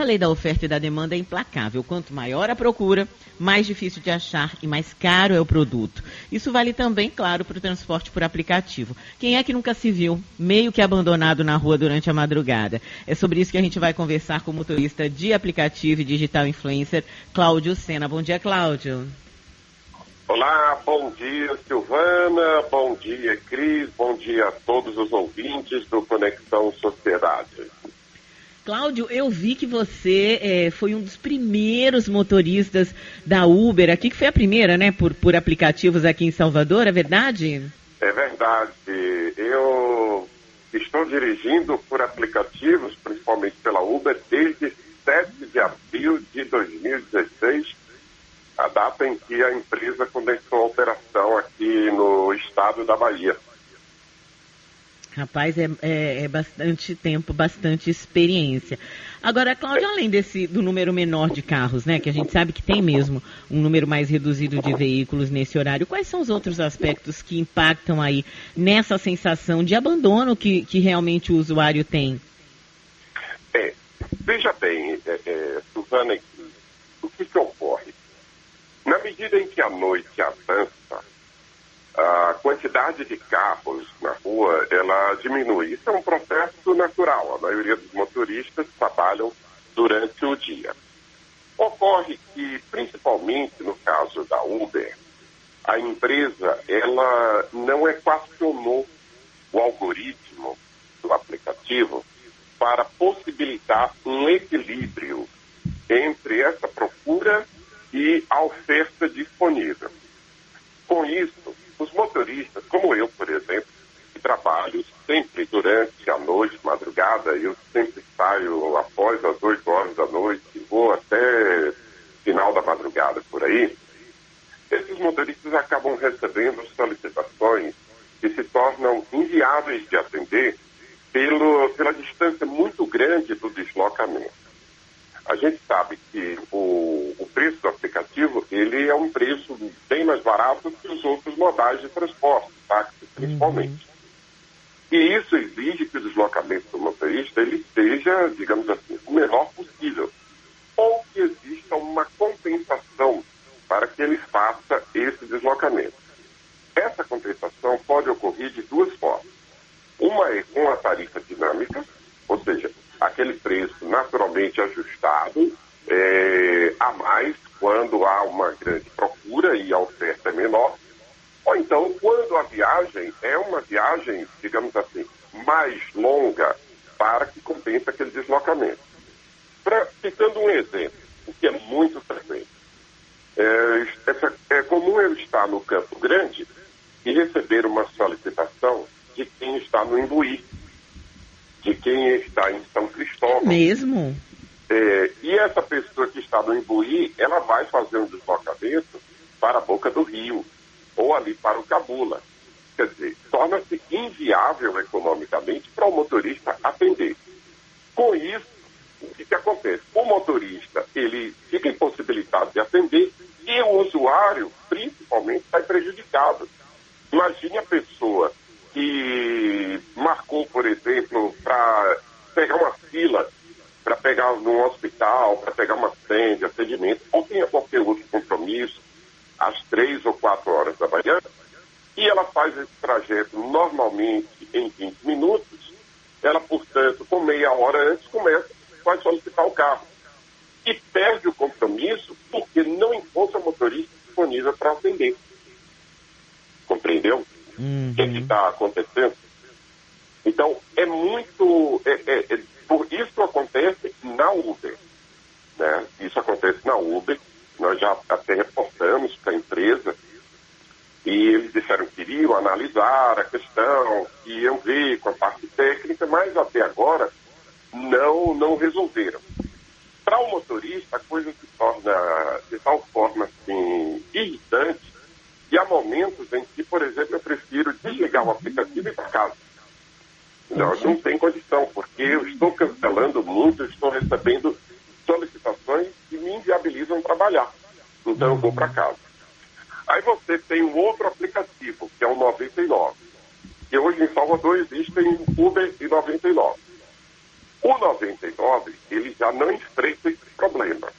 A lei da oferta e da demanda é implacável. Quanto maior a procura, mais difícil de achar e mais caro é o produto. Isso vale também, claro, para o transporte por aplicativo. Quem é que nunca se viu meio que abandonado na rua durante a madrugada? É sobre isso que a gente vai conversar com o motorista de aplicativo e digital influencer, Cláudio Sena. Bom dia, Cláudio. Olá, bom dia, Silvana, bom dia, Cris, bom dia a todos os ouvintes do Conexão Sociedade. Cláudio, eu vi que você é, foi um dos primeiros motoristas da Uber aqui, que foi a primeira, né, por, por aplicativos aqui em Salvador, é verdade? É verdade. Eu estou dirigindo por aplicativos, principalmente pela Uber, desde 7 de abril de 2016, a data em que a empresa começou a operação aqui no estado da Bahia. Rapaz, é, é, é, bastante tempo, bastante experiência. Agora, Cláudio, além desse do número menor de carros, né, que a gente sabe que tem mesmo um número mais reduzido de veículos nesse horário, quais são os outros aspectos que impactam aí nessa sensação de abandono que, que realmente o usuário tem? É, veja bem, é, é, Suzana, o que, que ocorre? Na medida em que a noite avança, a quantidade de carros na rua ela diminui. Isso é um processo natural. A maioria dos motoristas trabalham durante o dia. Ocorre que, principalmente no caso da Uber, a empresa ela não equacionou o algoritmo do aplicativo para possibilitar um equilíbrio entre essa procura e a oferta disponível. Com isso, motoristas, como eu, por exemplo, que trabalho sempre durante a noite, madrugada, eu sempre saio após as 8 horas da noite, vou até final da madrugada por aí, esses motoristas acabam recebendo solicitações que se tornam inviáveis de atender pelo, pela distância muito grande do deslocamento. A gente sabe que o, o preço do aplicativo ele é um preço bem mais barato que os outros modais de transporte, táxi principalmente. Uhum. E isso exige que o deslocamento do motorista ele seja, digamos assim, o menor possível. Ou que exista uma compensação para que ele faça esse deslocamento. Essa compensação pode ocorrer de duas formas. Uma é com a tarifa dinâmica, ou seja, aquele preço naturalmente ajustado é, a mais quando há uma grande procura e a oferta é menor, ou então quando a viagem é uma viagem, digamos assim, mais longa para que compense aquele deslocamento. Pra, citando um exemplo, o que é muito frequente, é, é comum eu estar no Campo Grande e receber uma solicitação de quem está no Imbuí de quem está em São Cristóvão. Mesmo? É, e essa pessoa que está no Imbuí, ela vai fazer um deslocamento para a boca do rio, ou ali para o Cabula. Quer dizer, torna-se inviável economicamente para o motorista atender. Com isso, o que, que acontece? O motorista, ele fica impossibilitado de atender e o usuário, principalmente, sai prejudicado. Imagine a pessoa que marcou, por exemplo, para pegar uma fila, para pegar num hospital, para pegar uma senha de atendimento, ou tenha qualquer outro compromisso, às três ou quatro horas da manhã, e ela faz esse trajeto normalmente em 20 minutos, ela, portanto, com meia hora antes, começa, vai solicitar o carro. E perde o compromisso porque não encontra motorista disponível para atender. Uhum. que está acontecendo. Então, é muito. É, é, é, por isso acontece na Uber. Né? Isso acontece na Uber. Nós já até reportamos para a empresa e eles disseram que iriam analisar a questão, que iam ver com a parte técnica, mas até agora não, não resolveram. Para o motorista, a coisa se torna de tal forma assim, irritante e há momentos em que, por exemplo, eu prefiro desligar o aplicativo e ir para casa. Não, não tem condição, porque eu estou cancelando muito, estou recebendo solicitações que me inviabilizam trabalhar. Então eu vou para casa. Aí você tem um outro aplicativo, que é o 99. Que hoje em Salvador existem Uber e 99. O 99, ele já não enfrenta esse problema.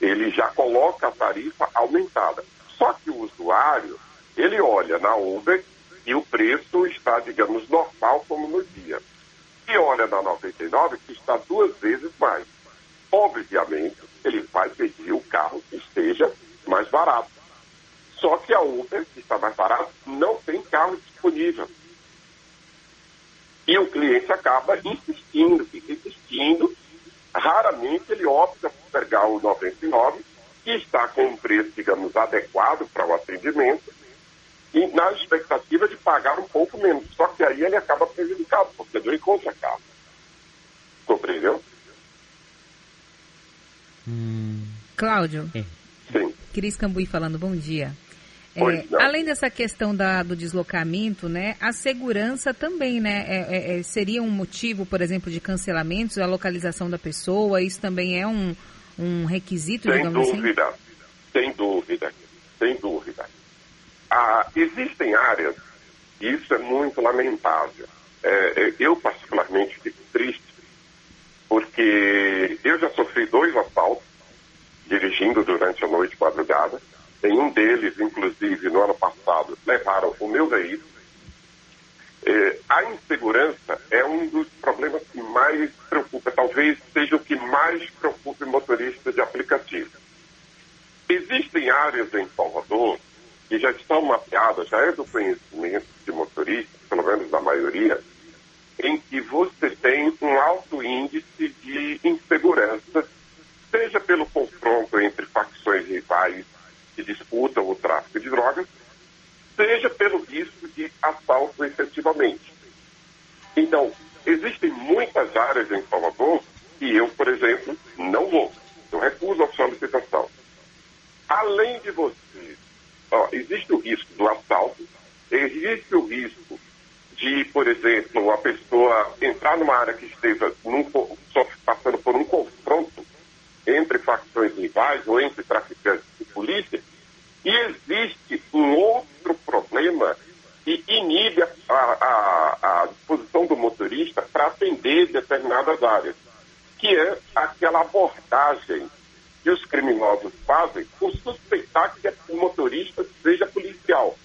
Ele já coloca a tarifa aumentada. Só que o usuário, ele olha na Uber e o preço está, digamos, normal como no dia. E olha na 99 que está duas vezes mais. Obviamente, ele vai pedir o carro que esteja mais barato. Só que a Uber, que está mais barato, não tem carro disponível. E o cliente acaba insistindo, fica insistindo. Raramente ele opta por pegar o 99, que está com um preço, digamos, adequado para o atendimento, e na expectativa de pagar um pouco menos. Só que aí ele acaba prejudicado, porque não encontra carro. Compreendeu? Hum. Cláudio. É. Sim. Cris Cambuí falando, bom dia. É, além dessa questão da, do deslocamento, né, a segurança também, né, é, é, é, seria um motivo, por exemplo, de cancelamentos, a localização da pessoa, isso também é um, um requisito, sem digamos assim? dúvida, assim? Sem dúvida, sem dúvida. Ah, existem áreas, e isso é muito lamentável. É, é, eu, particularmente, fico triste, porque eu já sofri dois assaltos dirigindo durante a noite madrugada, em um deles, inclusive, no ano passado, levaram o meu veículo. É, a insegurança é um dos problemas que mais preocupa, talvez seja o que mais preocupa o motorista de aplicativo. Existem áreas em Salvador que já estão mapeadas, já é do conhecimento de motoristas, pelo menos da maioria, em que você tem um alto índice de insegurança, seja pelo confronto entre facções rivais que disputam o tráfico de drogas, seja pelo risco de assalto efetivamente. Então, existem muitas áreas em Salvador que eu, por exemplo, não vou. Eu recuso a solicitação. Além de você, ó, existe o risco do assalto, existe o risco de, por exemplo, a pessoa entrar numa área que esteja num, passando por um confronto entre facções rivais ou entre traficantes e polícia, e existe um outro problema que inibe a, a, a disposição do motorista para atender determinadas áreas, que é aquela abordagem que os criminosos fazem por suspeitar que o motorista seja policial.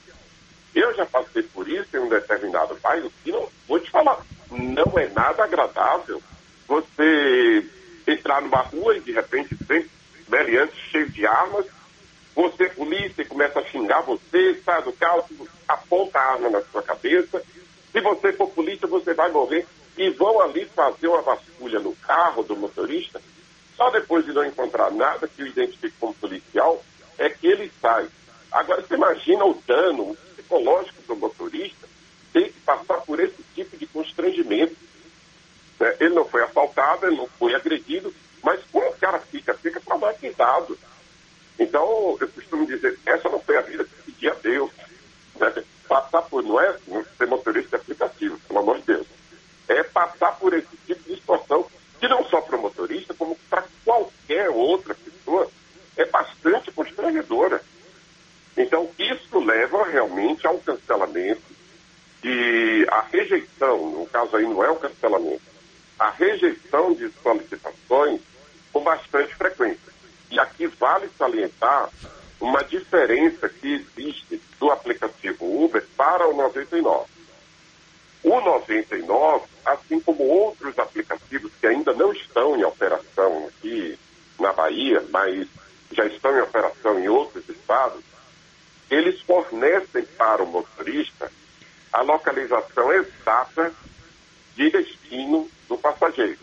Eu já passei por isso em um determinado bairro e não vou te falar, não é nada agradável você entrar numa rua e de repente tem meliantes cheios de armas, você, polícia, começa a xingar você, sai do carro, aponta a arma na sua cabeça. Se você for polícia, você vai morrer. E vão ali fazer uma vasculha no carro do motorista. Só depois de não encontrar nada que o identifique como policial, é que ele sai. Agora, você imagina o dano psicológico do motorista ter que passar por esse tipo de constrangimento. Né? Ele não foi assaltado, ele não foi agredido, mas como o cara fica? Fica traumatizado. Então, eu costumo dizer, essa não foi a vida que pedi a Deus. Né? Passar por, não é ser motorista aplicativo, pelo amor de Deus. É passar por esse tipo de situação, que não só para o motorista, como para qualquer outra pessoa, é bastante constrangedora. Então, isso leva realmente ao cancelamento e a rejeição, no caso aí não é o cancelamento, a rejeição de solicitações com bastante frequência. E aqui vale salientar uma que existe do aplicativo Uber para o 99. O 99, assim como outros aplicativos que ainda não estão em operação aqui na Bahia, mas já estão em operação em outros estados, eles fornecem para o motorista a localização exata de destino do passageiro.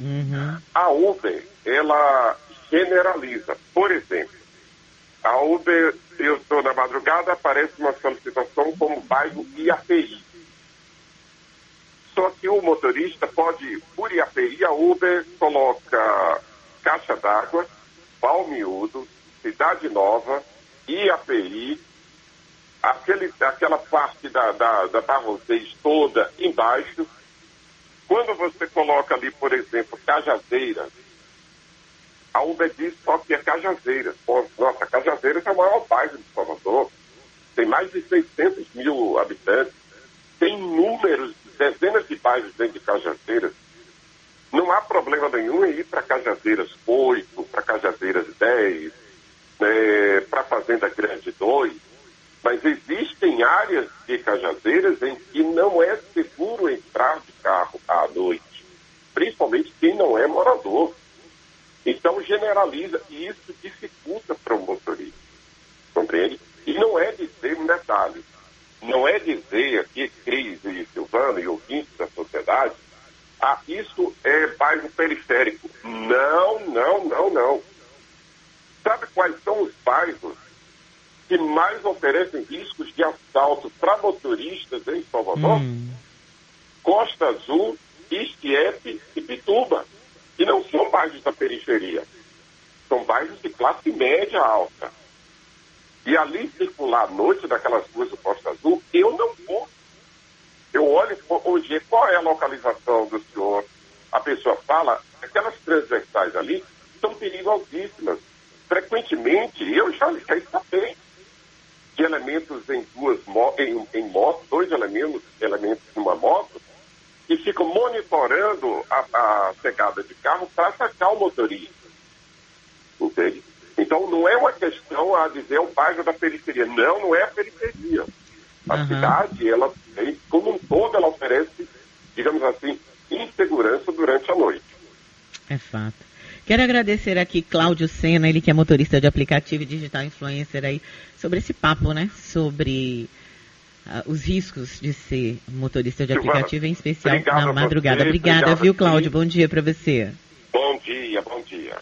Uhum. A Uber, ela generaliza. Por exemplo, a Uber, eu estou na madrugada, aparece uma solicitação como bairro IAPI. Só que o motorista pode, por IAPI, a Uber coloca Caixa d'Água, Palmiúdo, Cidade Nova, IAPI, aquele, aquela parte da, da, da Barrosês toda embaixo. Quando você coloca ali, por exemplo, Cajazeiras, a Uber diz só que é Cajazeiras. Nossa, Cajazeiras é o maior bairro de Salvador. Tem mais de 600 mil habitantes. Tem números, dezenas de bairros dentro de Cajazeiras. Não há problema nenhum em ir para Cajazeiras 8, para Cajazeiras 10, né, para Fazenda Grande 2, mas existem áreas de Cajazeiras em que não é seguro entrar de carro à noite, principalmente quem não é morador. Então generaliza e isso dificulta para o motorista, compreende? E não é dizer um detalhe, não é dizer aqui, Cris e Silvano e ouvintes da sociedade, ah, isso é bairro periférico. Não, não, não, não. Sabe quais são os bairros que mais oferecem riscos de assalto para motoristas em Salvador? Hum. Costa Azul, Istiepe e Pituba. E não são bairros da periferia. São bairros de classe média alta. E ali circular à noite daquelas ruas do Costa Azul, eu não vou. Eu olho hoje qual é a localização do senhor. A pessoa fala, aquelas transversais ali são perigosíssimas. Frequentemente, eu já, já sabei de elementos em duas em, em motos, dois elementos, elementos em uma moto, que ficam monitorando a, a chegada de carro para sacar o motorista. Entende? Então não é uma questão a dizer o bairro da periferia. Não, não é a periferia. A uhum. cidade, ela como um todo, ela oferece, digamos assim, insegurança durante a noite. É fato. Quero agradecer aqui Cláudio Sena, ele que é motorista de aplicativo e digital influencer aí, sobre esse papo, né? Sobre uh, os riscos de ser motorista de aplicativo, em especial na madrugada. Você, Obrigada, viu, Cláudio? Bom dia para você. Bom dia, bom dia.